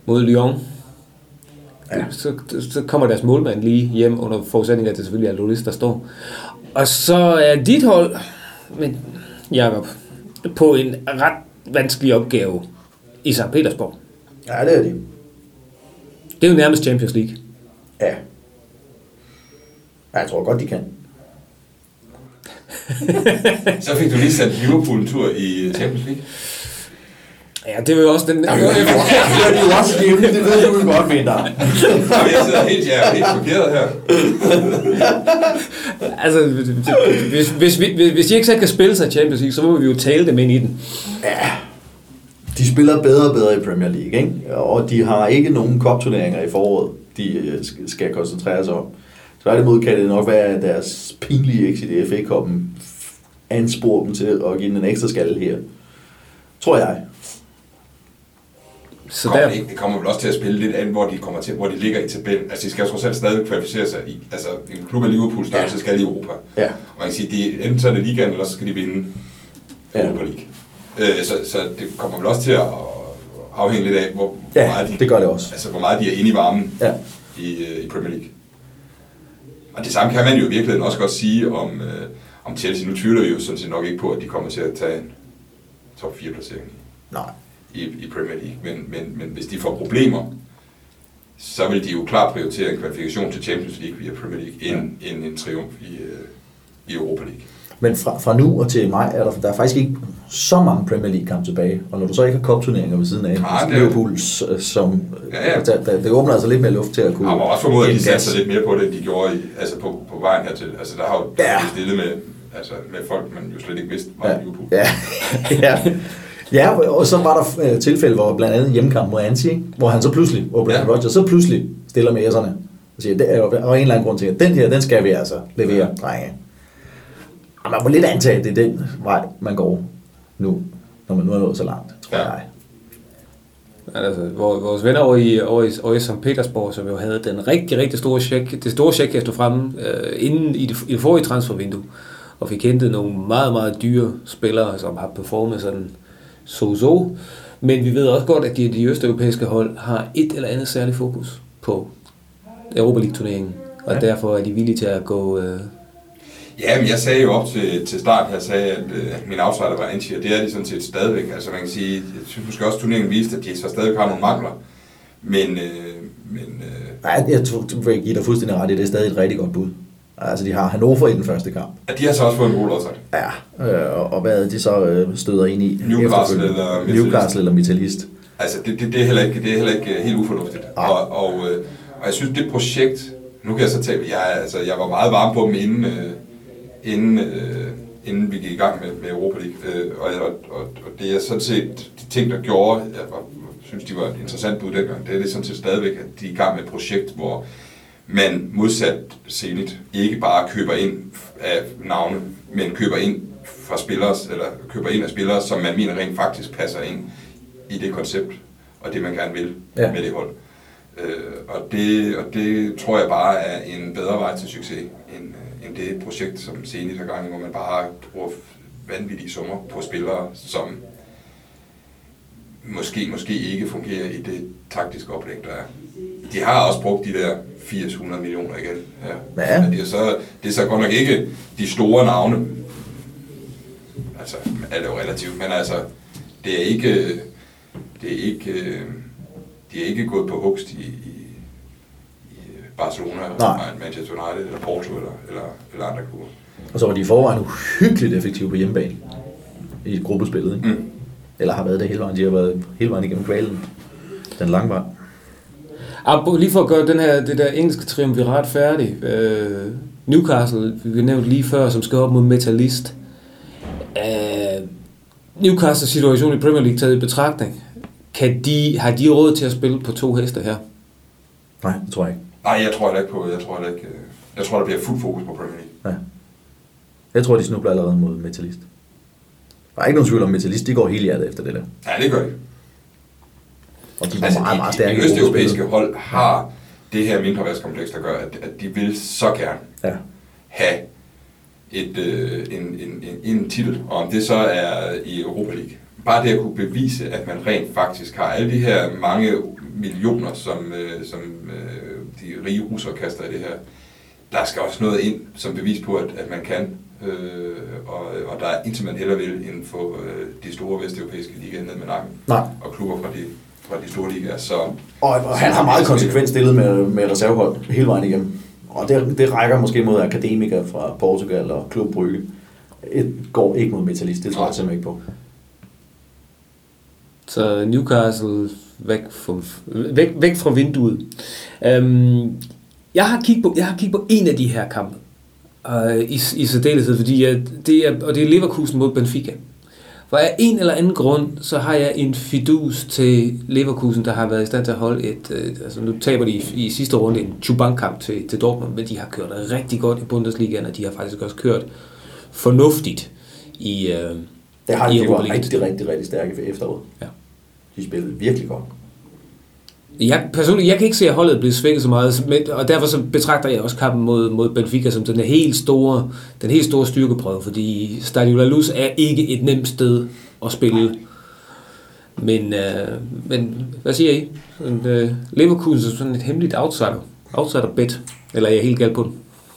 mod Lyon. Ja. Så, så kommer deres målmand lige hjem under forudsætning, at det selvfølgelig er Loris, der står. Og så er dit hold, men Jacob, på en ret vanskelig opgave i St. Petersborg. Ja, det er det. Det er jo nærmest Champions League. Ja. Ja, jeg tror godt, de kan. så fik du lige sat Liverpool en tur i Champions League. Ja, det er jo også den... Ja, det er jo også hjemme, det ved du jo godt, mener. jeg sidder helt, jeg er helt chokeret her. altså, hvis, hvis, hvis, hvis de ikke selv kan spille sig i Champions League, så må vi jo tale dem ind i den. Ja, de spiller bedre og bedre i Premier League, ikke? og de har ikke nogen kopturneringer i foråret, de øh, skal koncentrere sig om. Tværtimod kan det nok være, at deres pinlige exit i FA-koppen ansporer dem til at give den en ekstra skalle her. Tror jeg. Så der... det, det kommer vel også til at spille lidt an, hvor de kommer til, hvor de ligger i tabellen. Altså, de skal jo trods alt stadig kvalificere sig i. Altså, en klub af Liverpool størrelse ja. skal i Europa. Ja. Og man kan sige, de, enten så er det ligaen, eller så skal de vinde ja. Europa League. Øh, så, så det kommer vel også til at afhænge lidt af, hvor, ja, hvor meget de, det gør det også. Altså, hvor meget de er inde i varmen ja. i, øh, i Premier League. Og det samme kan man jo i virkeligheden også godt sige om, øh, om Chelsea. Nu tvivler vi jo sådan set nok ikke på, at de kommer til at tage en top 4 placering Nej. I, i Premier League. Men, men, men hvis de får problemer, så vil de jo klart prioritere en kvalifikation til Champions League via Premier League, end, ja. end en triumf i, øh, i Europa League. Men fra, fra nu og til maj er der, der er faktisk ikke så mange Premier League kampe tilbage. Og når du så ikke har cup-turneringer ved siden af, Nej, Nej, det er- Liverpool, som, Ja, ja. Der, der, det åbner altså lidt mere luft til at kunne... Jeg må også formode, at de satser lidt mere på det, end de gjorde i, altså på, på vejen hertil. Altså, der har jo Ja. ja. stillet med, altså, med folk, man jo slet ikke vidste, var Ja, ja. Liverpool. ja, ja. Ja, og så var der øh, tilfælde, hvor blandt andet hjemmekamp mod ikke? hvor han så pludselig, hvor Brandon Ja. ja. Rodgers så pludselig stiller med æsserne og siger, det er jo og en eller anden grund til, at den her, den skal vi altså levere, drenge. Og man må lidt antage, at det er den vej, man går nu, når man nu er nået så langt, tror Ja. jeg. Altså, vores venner over i, over i, over i St. Petersborg, som jo havde den rigtig, rigtig store check, det store check efter fremme øh, inden i det, i det forrige transfervindue, og fik hentet nogle meget, meget dyre spillere, som har performet sådan so-so. Men vi ved også godt, at de, de østeuropæiske hold har et eller andet særligt fokus på Europa League-turneringen, og ja. derfor er de villige til at gå... Øh, Ja, men jeg sagde jo op til, til start, jeg sagde, at, øh, at min outsider var Anchi, og det er de sådan set stadigvæk. Altså man kan sige, jeg synes måske også, at turneringen viste, at de så stadig har nogle mangler. Men, øh, men øh, Nej, jeg tror, jeg give dig fuldstændig ret i, det er stadig et rigtig godt bud. Altså, de har Hannover i den første kamp. at de har så også fået en god lodtræk. Ja, øh, og, hvad er det, de så øh, støder ind i? Newcastle eller Metalist. Newcastle eller Metalist. Altså, det, det, det, er heller ikke, det er heller ikke øh, helt ufornuftigt. Nej. Og, og, øh, og jeg synes, det projekt, nu kan jeg så tage, jeg, altså, jeg var meget varm på dem inden, øh, inden, øh, inden vi gik i gang med, med Europa League. Øh, og, og, og, og det er sådan set de ting, der gjorde, jeg var, synes, de var et interessant bud dengang, det er det sådan set stadigvæk, at de er i gang med et projekt, hvor man modsat Zenit ikke bare køber ind af navne, men køber ind fra spillere, eller køber ind af spillere, som man mener rent faktisk passer ind i det koncept, og det man gerne vil Ja. med det hold. Øh, og, det, og det tror jeg bare er en bedre vej til succes, end, øh, end det projekt, som Zenit har gang i, hvor man bare bruger vanvittige summer på spillere, som måske, måske ikke fungerer i det taktiske oplæg, der er. De har også brugt de der 800 millioner igen. Ja. Ja. Men Det, er så, det er så godt nok ikke de store navne. Altså, alt er jo relativt, men altså, det er ikke, det er ikke, de er ikke gået på hugst i, i, i Barcelona, eller Nej. Manchester United, eller Porto, eller, eller, eller andre klubber. Og så var de i forvejen uhyggeligt effektive på hjemmebane i gruppespillet. Ikke? Mm. Eller har været det hele vejen. De har været hele vejen igennem kvalen. Den lange vej. Lige for at gøre den her, det der engelske triumvirat færdig. Øh, Newcastle, vi nævnte lige før, som skal op mod Metalist. Øh, Newcastles situation i Premier League taget i betragtning. Kan de, har de råd til at spille på to heste her? Nej, det tror jeg ikke. Nej, jeg tror ikke på, jeg tror ikke, øh, jeg tror, der bliver fuld fokus på Premier League. Ja. Jeg tror, de snubler allerede mod Metalist. Der er ikke nogen tvivl om, Metalist de går hele hjertet efter det der. Ja, det gør de. Og de var Altså, meget, meget de, stærke de i østeuropæiske hold har det her mindreværdskompleks, der gør, at, at de vil så gerne Ja. have et, øh, en, en, en, en titel, og om det så er i Europa League. Bare det at kunne bevise, at man rent faktisk har alle de her mange millioner, som, øh, som øh, de rige russere kaster i det her. Der skal også noget ind som bevis på, at, at man kan. Øh, og, og der er intet, man heller vil inden for øh, de store vesteuropæiske ligaer ned med nakken. Nej. Og klubber fra de, fra de store ligaer. Så Og, og han har meget konsekvent stillet med, med reservehold hele vejen igennem. Og det, det rækker måske mod akademikere fra Portugal og Klub Brygge. Et går ikke mod Metalist, det tror jeg simpelthen ikke på. Så Newcastle væk fra, væk, væk fra vinduet. Øhm, jeg har kigget på, jeg har kigget på en af de her kampe. Øh, i, I særdeleshed, fordi jeg, det er, og det er Leverkusen mod Benfica. For af en eller anden grund, så har jeg en fidus til Leverkusen, der har været i stand til at holde et... Øh, altså nu taber de i, i sidste runde en Chubank-kamp til, til Dortmund, men de har kørt rigtig godt i Bundesligaen, og de har faktisk også kørt fornuftigt i, øh, Det har de, de var rigtig, rigtig, rigtig stærke for efteråret. Ja. De spillede virkelig godt. Jeg, personligt, jeg kan ikke se, at holdet bliver svækket så meget, og derfor så betragter jeg også kampen mod, mod Benfica som den helt store, den helt store styrkeprøve, fordi Stadio La Luz er ikke et nemt sted at spille. Men, øh, men hvad siger I? Sådan, øh, Leverkusen er sådan et hemmeligt outsider, outsider bet, eller er jeg helt galt på den?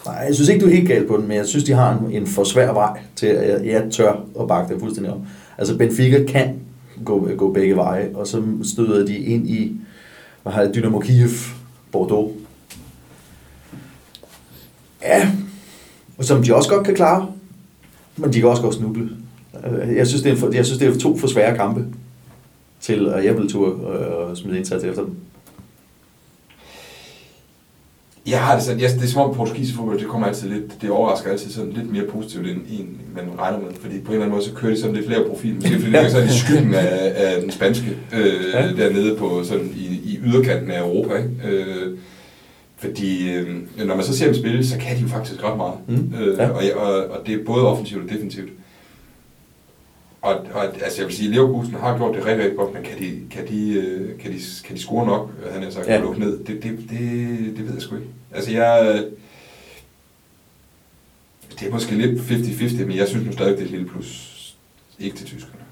Nej, jeg synes ikke, du er helt galt på den, men jeg synes, de har en, en for svær vej til, at jeg, jeg tør at bakke det fuldstændig om. Altså, Benfica kan gå, gå begge veje, og så støder de ind i, hvad har jeg, Dynamo Kiev, Bordeaux. Ja, og som de også godt kan klare. Men de kan også godt snuble. Øh, Jeg synes, det er, for, jeg synes, det er to for svære kampe til, at jeg vil turde øh, smide indsats efter dem. Jeg har det sådan, jeg, det er som om portugisisk fodbold, det kommer altid lidt, det overrasker altid sådan lidt mere positivt, end, end man regner med. Fordi på en eller anden måde, så kører de sådan lidt flere profil. Måske fordi det ligger sådan i skyggen af, af den spanske, øh, Ja. dernede på sådan i yderkanten af Europa. Ikke? Øh, fordi øh, når man så ser dem spille, så kan de jo faktisk ret meget. Mm, Øh, ja. og, og, og det er både offensivt og defensivt. Og, og altså jeg vil sige, Leverkusen har gjort det rigtig, rigtig godt, men kan de, kan de, øh, kan de, kan de score nok, han har sagt, Ja. lukke ned? Det, det, det, det ved jeg sgu ikke. Altså jeg... Det er måske lidt 50-50, men jeg synes nu stadig, det er et lille plus. Ikke til tyskerne.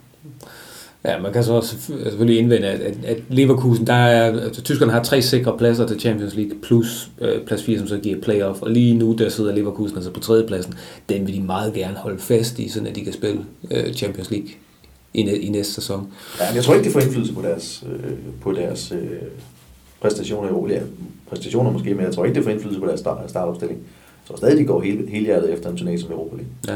Ja, man kan så også altså, selvfølgelig indvende, at, at, at Leverkusen, der er, altså, tyskerne har tre sikre pladser til Champions League, plus øh, plads 4, som så giver playoff, og lige nu, der sidder Leverkusen altså på tredjepladsen, den vil de meget gerne holde fast i, sådan at de kan spille øh, Champions League i, i næste sæson. Ja, men jeg tror ikke, det får indflydelse på deres, øh, på deres øh, præstationer i Europa. Ja, præstationer måske, men jeg tror ikke, det får indflydelse på deres start, startopstilling. Jeg tror stadig, de går hele, hele hjertet efter en turné som Europa League. Ja.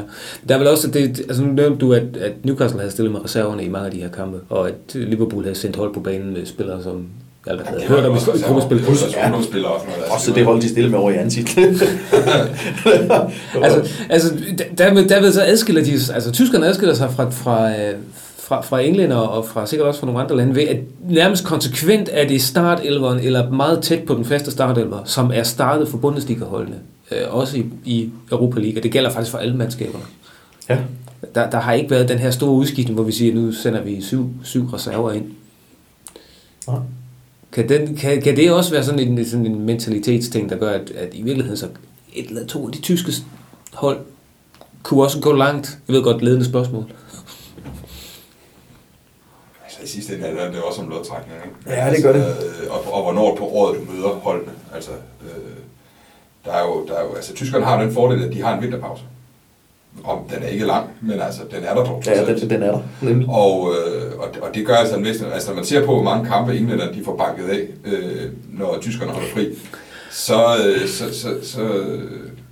Der er vel også, det, altså nu nævnte du, at, at Newcastle havde stillet med reserverne i mange af de her kampe, og at Liverpool havde sendt hold på banen med spillere, som jeg aldrig havde hørt om i gruppespil. Ja. Gruppespil og sådan noget. Også det hold, de stille med over i ansigt. altså, altså derved, derved så adskiller de, altså tyskerne adskiller sig fra, fra, øh, fra, fra englænder og fra sikkert også fra nogle andre lande ved, at nærmest konsekvent er det startelveren, eller meget tæt på den faste startelver, som er startet for Bundesliga-holdene, øh, også i, i Europa League, og det gælder faktisk for alle mandskaberne. ja. Der, der har ikke været den her store udskiftning, hvor vi siger, at nu sender vi syv, syv reserver ind. Nej. Kan, den, kan, kan det også være sådan en, sådan en mentalitetsting, der gør, at, at i virkeligheden så et eller to af de tyske hold kunne også gå langt? Jeg ved godt, ledende spørgsmål. Altså i sidste ende er det også om lodtrækning, ikke? Ja, det gør det. Altså, og, og hvornår på året du møder holdene. Altså, øh, der er jo, der er jo, altså tyskerne har den fordel, at de har en vinterpause. Om den er ikke lang, men altså, den er der dog. ja, den, den er der. Nemlig. Og, øh, og, og det gør altså, en vis- altså når man ser på, hvor mange kampe englænderne de får banket af, øh, når tyskerne holder fri, så, øh, så, så, så,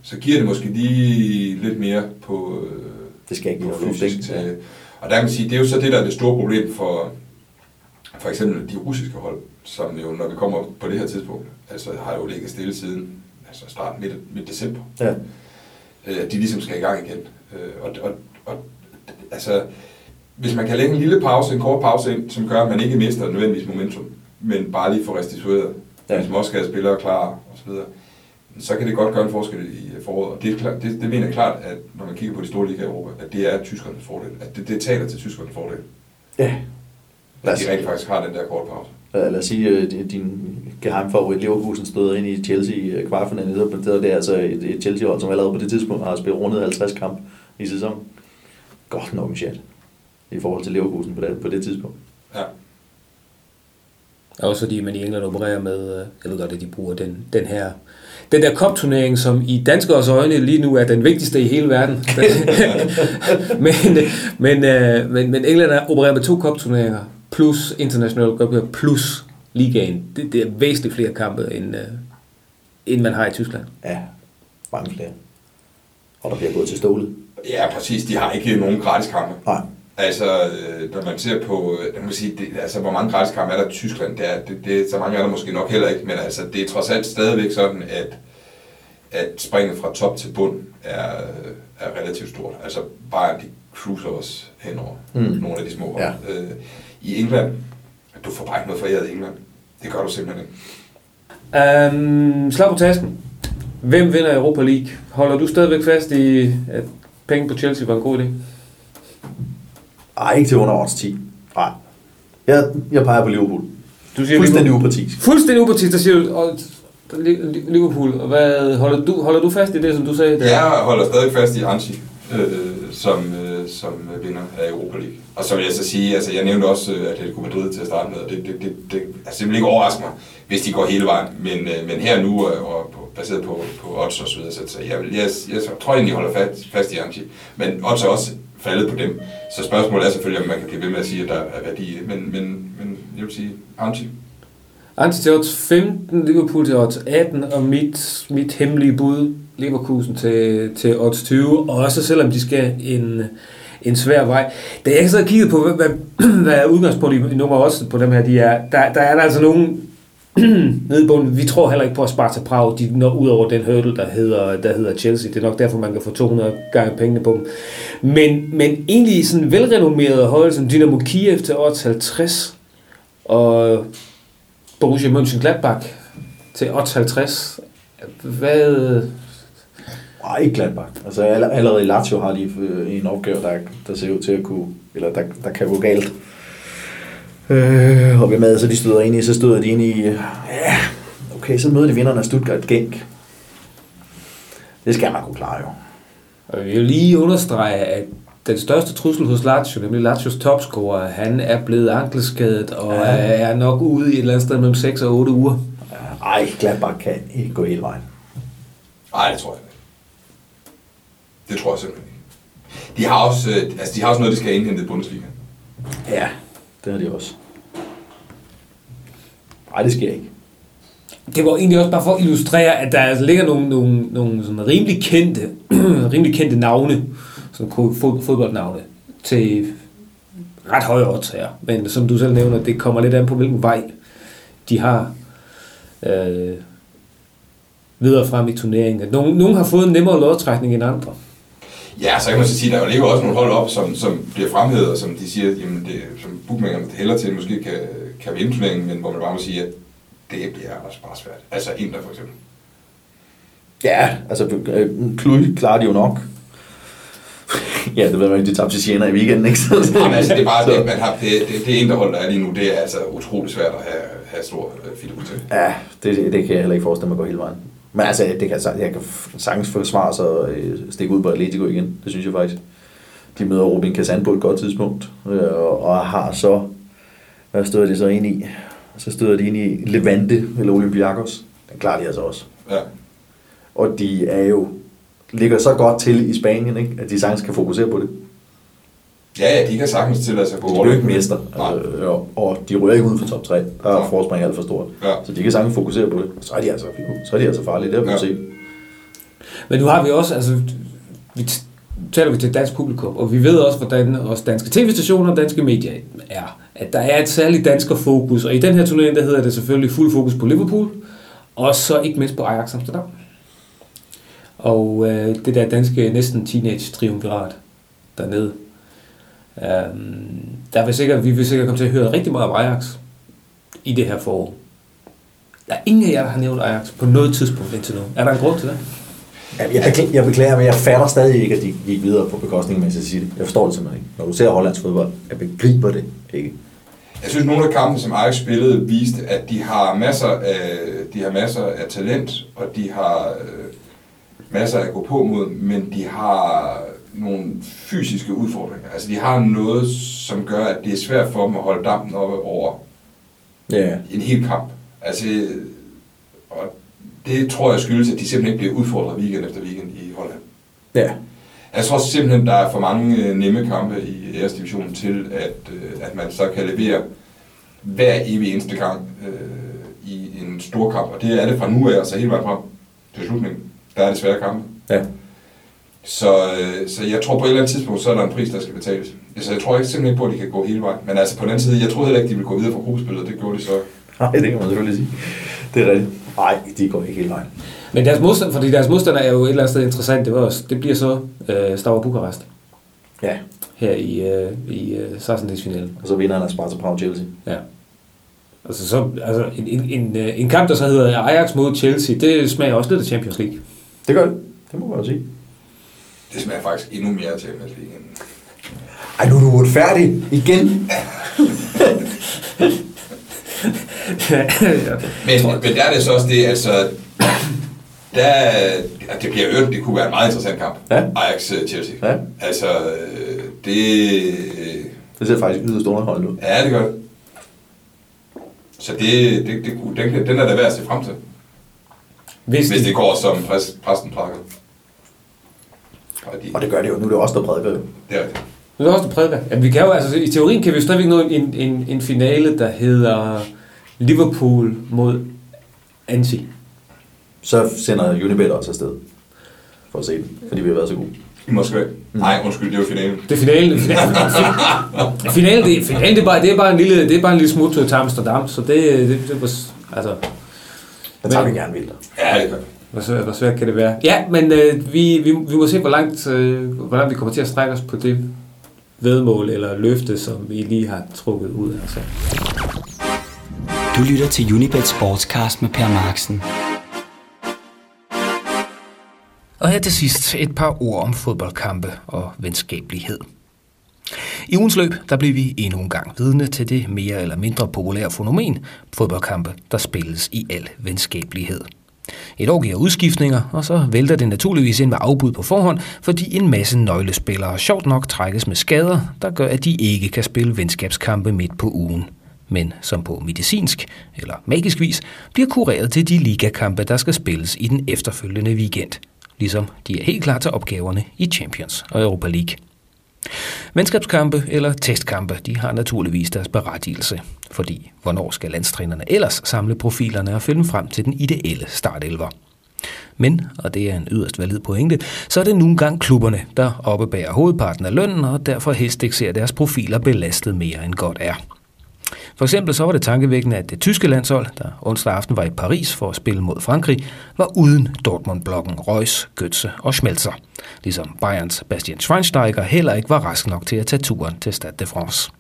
så giver det måske lige lidt mere på, øh, Det skal ikke på fysisk. Til, ikke? og der kan man sige, det er jo så det, der er det store problem for for eksempel de russiske hold, som jo, når vi kommer på det her tidspunkt, altså har jo ligget stille siden altså start midt, midt december Ja. øh, de ligesom skal i gang igen. Øh, og, og, og altså, hvis man kan lægge en lille pause, en kort pause ind, som gør, at man ikke mister nødvendigvis momentum, men bare lige får restitueret, Ja. hvis man også skal have spillere klar og så videre, så kan det godt gøre en forskel i foråret. Og det, er klart, det, det mener jeg klart, at når man kigger på de store ligaer i Europa, at det er tyskernes fordel. At det, det taler til tyskernes fordel. Ja. At de rigtig faktisk har den der korte pause. Lad os sige, at din geheimfavorit Leverkusen stod ind i Chelsea i kvartfinalen, så det er altså et, et Chelsea-hold, som allerede på det tidspunkt har spillet rundet 50 kamp i sæsonen. Godt nok en chat i forhold til Leverkusen på det, på det tidspunkt. Ja. Også fordi man i England opererer med, øh, jeg ved godt, at de bruger den, den her den der kopturnering, som i danskers øjne lige nu er den vigtigste i hele verden. men, men, øh, men, men England opererer med to kopturneringer, plus international cup, plus ligaen. Det, det er væsentligt flere kampe, end, øh, end man har i Tyskland. Ja, mange flere. Og der bliver gået til stålet. ja, præcis. De har ikke nogen gratis kampe. Nej. Altså, øh, når man ser på, øh, man kan sige, det, altså, hvor mange gratiskampe er der i Tyskland, det er, det, det, så mange er der måske nok heller ikke, men altså, det er trods alt stadigvæk sådan, at, at springet fra top til bund er, er relativt stort. Altså, bare de cruiser også henover Mm. nogle af de små. Ja. Øh, I England, du får bare ikke noget foræret i England. Det gør du simpelthen ikke. Um, slag på tasken. Hvem vinder Europa League? Holder du stadigvæk fast i, at penge på Chelsea var en god idé? Ej, ikke til under odds 10. Nej. Jeg, jeg peger på Liverpool. Du siger Fuldstændig upartisk. Fuldstændig upartisk, der siger du, og Li- Liverpool. Og hvad, holder, du, holder du fast i det, som du sagde? Der? Jeg holder stadig fast i Anchi, øh, som, øh, som øh, vinder af Europa League. Og så vil jeg så sige, altså jeg nævnte også øh, Atletico Madrid til at starte med, og det, det, det, det er simpelthen ikke overraske mig, hvis de går hele vejen. Men, øh, men her nu, øh, og på, baseret på, på odds og så videre, så, jeg, vil, jeg, jeg, tror egentlig, de holder fast, fast i Amchi. Men odds er også faldet på dem. Så spørgsmålet er selvfølgelig, om man kan blive ved med at sige, at der er værdi. Men, men, men jeg vil sige, Amchi. Amchi til odds 15, Liverpool til odds 18, og mit, mit hemmelige bud Leverkusen til, til odds 20, også selvom de skal en, en svær vej. Da jeg så og kiggede på, hvad, hvad, er udgangspunktet i nummer også på dem her, de er, der, der er der altså nogen nede i bunden. Vi tror heller ikke på at Sparta Prag, de når ud over den hurdle, der hedder, der hedder Chelsea. Det er nok derfor, man kan få 200 gange pengene på dem. Men, men egentlig sådan velrenommerede hold som Dynamo Kiev til odds 50, og Borussia Mönchengladbach til odds 50. Hvad... Nej, ikke Gladbach. Altså all- allerede i Lazio har de øh, en opgave, der, der ser ud til at kunne, eller der, der kan gå galt. Øh, og hvem er det, så de støder ind i? Så støder de ind i, ja, okay, så møder de vinderne af Stuttgart Genk. Det skal man kunne klare jo. Og jeg vil lige understrege, at den største trussel hos Lazio, nemlig Lazios topscorer, han er blevet ankelskadet og Ja. er nok ude i et eller andet sted mellem 6 og 8 uger. Ej, Gladbach kan ikke gå hele vejen. Nej, det tror jeg. Det tror jeg simpelthen ikke. De har også, øh, altså, de har også noget, de skal indhente i Bundesliga. Ja, det har de også. Nej, det sker ikke. Det var egentlig også bare for at illustrere, at der altså ligger nogle, nogle, nogle sådan rimelig kendte, rimelig kendte navne, sådan fod, fodboldnavne, til ret høje odds her. Men som du selv nævner, det kommer lidt an på, hvilken vej de har øh, videre frem i turneringen. Nogle, nogle har fået en nemmere lodtrækning end andre. Ja, så kan man så sige, der ligger også nogle hold op, som, som bliver fremhævet, og som de siger, jamen det, som bookmakerne hælder til, måske kan, kan vinde turneringen, men hvor man bare må sige, at det bliver også bare svært. Altså Inter for eksempel. Ja, altså øh, Klud klarer de jo nok. ja, det ved man ikke, de tabte til Siena i weekenden, ikke? Jamen, altså, det er bare så- det, man har, det, det, det Inter-hold, der er lige nu, det er altså utrolig svært at have, have stor øh, fidus til. Ja, det, det kan jeg heller ikke forestille mig at gå hele vejen. Men altså, det kan, jeg kan sagtens forsvare sig og øh, stikke ud på Atletico igen. Det synes jeg faktisk. De møder Robin Kazan på et godt tidspunkt, øh, og, og har så... Hvad støder de så ind i? Så støder de ind i Levante eller Olympiakos. Den klarer de altså også. Ja. Og de er jo ligger så godt til i Spanien, ikke? at de sagtens kan fokusere på det. Ja, de kan sagtens tillade sig at gå De er jo ikke mester, Nej. øh, og, og de rører ikke ud for top 3. Der er forspring alt for stort. Ja. Så de kan sagtens fokusere på det. Så er de altså, så er de altså farlige, det har vi Ja. set. Men nu har vi også, altså, vi taler vi til et dansk publikum, og vi ved også, hvordan også danske tv-stationer og danske medier er. At der er et særligt dansker fokus, og i den her turnering, der hedder det selvfølgelig fuld fokus på Liverpool, og så ikke mindst på Ajax Amsterdam. Og øh, det der danske næsten teenage-triumvirat dernede. Um, der vil sikkert, vi vil sikkert komme til at høre rigtig meget om Ajax i det her forår. Der er ingen af jer, der har nævnt Ajax på noget tidspunkt indtil nu. Er der en grund til det? Ja, Jeg beklager, jeg beklager, men jeg fatter stadig ikke, at de gik videre på bekostning af Manchester City. Jeg forstår det simpelthen ikke. Når du ser Hollands fodbold, jeg begriber det ikke. Jeg synes, nogle af kampene, som Ajax spillede, viste, at de har masser af, de har masser af talent, og de har øh, masser at gå på mod, men de har nogle fysiske udfordringer. Altså, de har noget, som gør, at det er svært for dem at holde dampen oppe over Ja. en hel kamp. Altså, og det tror jeg skyldes, at de simpelthen ikke bliver udfordret weekend efter weekend i Holland. Ja. Jeg tror simpelthen, der er for mange øh, nemme kampe i æresdivisionen til, at, øh, at man så kan levere hver evig eneste gang øh, i en stor kamp. Og det er det fra nu af så hele vejen frem til slutningen. Der er det svære kampe. Ja. Så, øh, så jeg tror på et eller andet tidspunkt, så er der en pris, der skal betales. Så jeg tror ikke simpelthen ikke på, at de kan gå hele vejen. Men altså på den anden side, jeg troede heller ikke, de ville gå videre fra gruppespillet. Det gjorde de så. Nej, det kan man selvfølgelig sige. Det er rigtigt. Nej, de går ikke hele vejen. Men deres modstand, fordi deres modstander er jo et eller andet sted interessant, det, var også, det bliver så øh, Stavar Bukarest Ja. her i, øh, i øh, 16 finalen Og så vinder han af Sparta Prag Chelsea. Ja. Altså, så, altså en, en, en, øh, en kamp, der så hedder Ajax mod Chelsea, det smager også lidt af Champions League. Det gør det. Det må man jo sige. Det smager faktisk endnu mere til Champions League. end- Ej, nu er du uretfærdig igen. Men, men der er det så også det, altså, der, at det bliver øvrigt, det kunne være en meget interessant kamp. Ja. Ajax-Chelsea. Ja. Altså, øh, det... Det ser faktisk yderst underholdende ud. Ja, det gør det. Så det, det, det, kunne- den, den er da værd at se frem til. Hvis, Hvis det går som præs, præsten prækker. Og de, Og det gør det jo. Nu er det også der prædiker det er rigtigt. Nu er det også det prædiker. Ja, vi kan jo, altså, I teorien kan vi jo stadigvæk nå en, en, en finale, der hedder Liverpool mod Anti. Så sender Unibet også afsted. for at se den, fordi vi har været så gode. I Moskva. Nej, undskyld, det var finalen. Det er finalen. Finalen, finalen, det, finalen det, er bare, det, er bare en lille, det er bare en lille smuttur til Amsterdam, så det, det, det var, altså, Den tager Men- vi gerne vildt. Ja, det gør vi. Hvor svært, hvor svært kan det være? Ja, men øh, vi, vi, vi må se, hvor langt, øh, hvor langt vi kommer til at strække os på det vedmål eller løfte, som vi lige har trukket ud. Altså. Du lytter til Unibet Sportscast med Per Marksen. Og her til sidst et par ord om fodboldkampe og venskabelighed. I ugens løb, der blev vi endnu en gang vidne til det mere eller mindre populære fænomen, fodboldkampe, der spilles i al venskabelighed. Et år giver udskiftninger, og så vælter det naturligvis ind med afbud på forhånd, fordi en masse nøglespillere sjovt nok trækkes med skader, der gør, at de ikke kan spille venskabskampe midt på ugen. Men som på medicinsk eller magisk vis bliver kureret til de ligakampe, der skal spilles i den efterfølgende weekend. Ligesom de er helt klar til opgaverne i Champions og Europa League. Venskabskampe eller testkampe, de har naturligvis deres berettigelse. Fordi hvornår skal landstrænerne ellers samle profilerne og finde frem til den ideelle startelver? Men, og det er en yderst valid pointe, så er det nogle engang klubberne, der oppebærer hovedparten af lønnen og derfor helst ikke ser deres profiler belastet mere end godt er. For eksempel så var det tankevækkende, at det tyske landshold, der onsdag aften var i Paris for at spille mod Frankrig, var uden Dortmund-blokken Reus, Götze og Schmelzer. Ligesom Bayerns Bastian Schweinsteiger heller ikke var rask nok til at tage turen til Stade de France.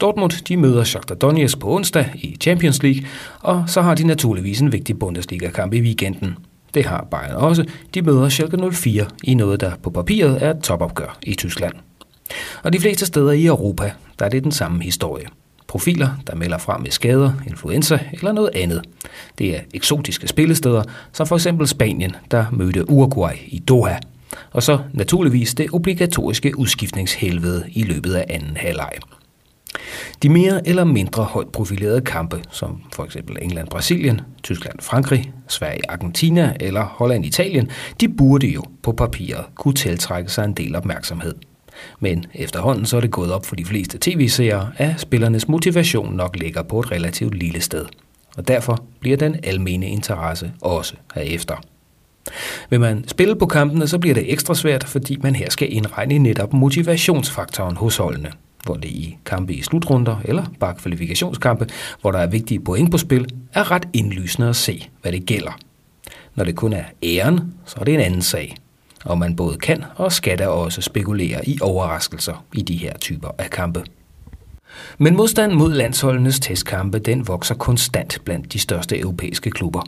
Dortmund de møder Shakhtar Donetsk på onsdag i Champions League, og så har de naturligvis en vigtig Bundesliga-kamp i weekenden. Det har Bayern også. De møder Schalke 04 i noget, der på papiret er et topopgør i Tyskland. Og de fleste steder i Europa, der er det den samme historie. Profiler, der melder frem med skader, influenza eller noget andet. Det er eksotiske spillesteder, som for eksempel Spanien, der mødte Uruguay i Doha. Og så naturligvis det obligatoriske udskiftningshelvede i løbet af anden halvleg. De mere eller mindre højt profilerede kampe, som for eksempel England-Brasilien, Tyskland-Frankrig, Sverige-Argentina eller Holland-Italien, de burde jo på papiret kunne tiltrække sig en del opmærksomhed. Men efterhånden så er det gået op for de fleste tv-seere, at spillernes motivation nok ligger på et relativt lille sted. Og derfor bliver den almene interesse også herefter. Vil man spille på kampene, så bliver det ekstra svært, fordi man her skal indregne netop motivationsfaktoren hos holdene. Hvor det i kampe i slutrunder eller bare kvalifikationskampe, hvor der er vigtige point på spil, er ret indlysende at se, hvad det gælder. Når det kun er æren, så er det en anden sag. Og man både kan og skal da også spekulere i overraskelser i de her typer af kampe. Men modstand mod landsholdenes testkampe, den vokser konstant blandt de største europæiske klubber.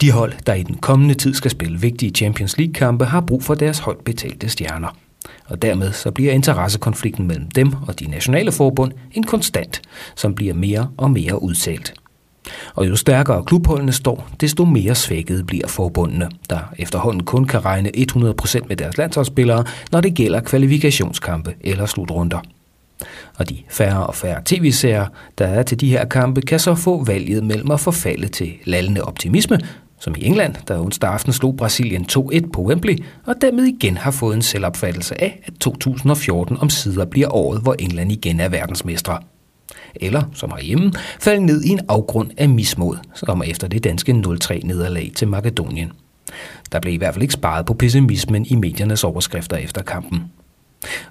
De hold, der i den kommende tid skal spille vigtige Champions League-kampe, har brug for deres højt betalte stjerner. Og dermed så bliver interessekonflikten mellem dem og de nationale forbund en konstant, som bliver mere og mere udtalt. Og jo stærkere klubholdene står, desto mere svækket bliver forbundene, der efterhånden kun kan regne 100% med deres landsholdsspillere, når det gælder kvalifikationskampe eller slutrunder. Og de færre og færre tv-serier, der er til de her kampe, kan så få valget mellem at forfalde til lallende optimisme, som i England, der onsdag aften slog Brasilien 2-1 på Wembley, og dermed igen har fået en selvopfattelse af, at 2014 om sider bliver året, hvor England igen er verdensmestre. Eller, som herhjemme, falde ned i en afgrund af mismod, som efter det danske 0-3-nederlag til Makedonien. Der blev i hvert fald ikke sparet på pessimismen i mediernes overskrifter efter kampen.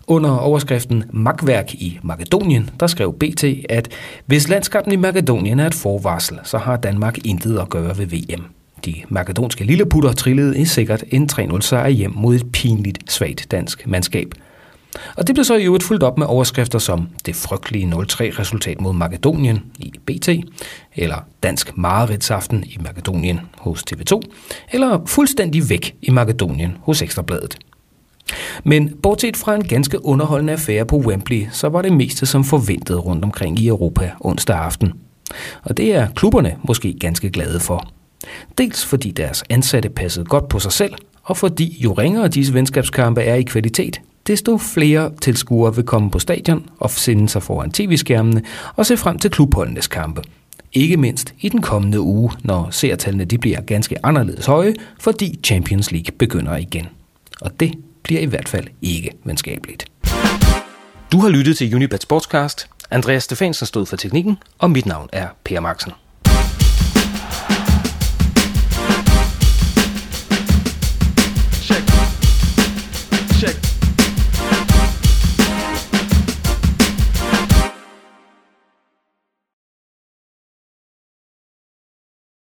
Under overskriften Magværk i Makedonien, der skrev BT, at hvis landskaben i Makedonien er et forvarsel, så har Danmark intet at gøre ved VM. De makedonske lilleputter trillede i sikkert en 3-0 sejr hjem mod et pinligt svagt dansk mandskab. Og det blev så i øvrigt fuldt op med overskrifter som det frygtelige 0-3 resultat mod Makedonien i BT, eller dansk mareridtsaften i Makedonien hos TV2, eller fuldstændig væk i Makedonien hos Ekstrabladet. Men bortset fra en ganske underholdende affære på Wembley, så var det meste som forventet rundt omkring i Europa onsdag aften. Og det er klubberne måske ganske glade for. Dels fordi deres ansatte passede godt på sig selv, og fordi jo ringere disse venskabskampe er i kvalitet, desto flere tilskuere vil komme på stadion og sende sig foran tv-skærmene og se frem til klubholdenes kampe. Ikke mindst i den kommende uge, når seertallene de bliver ganske anderledes høje, fordi Champions League begynder igen. Og det bliver i hvert fald ikke venskabeligt. Du har lyttet til Unibet Sportscast. Andreas Stefansen stod for teknikken, og mit navn er Per Marksen.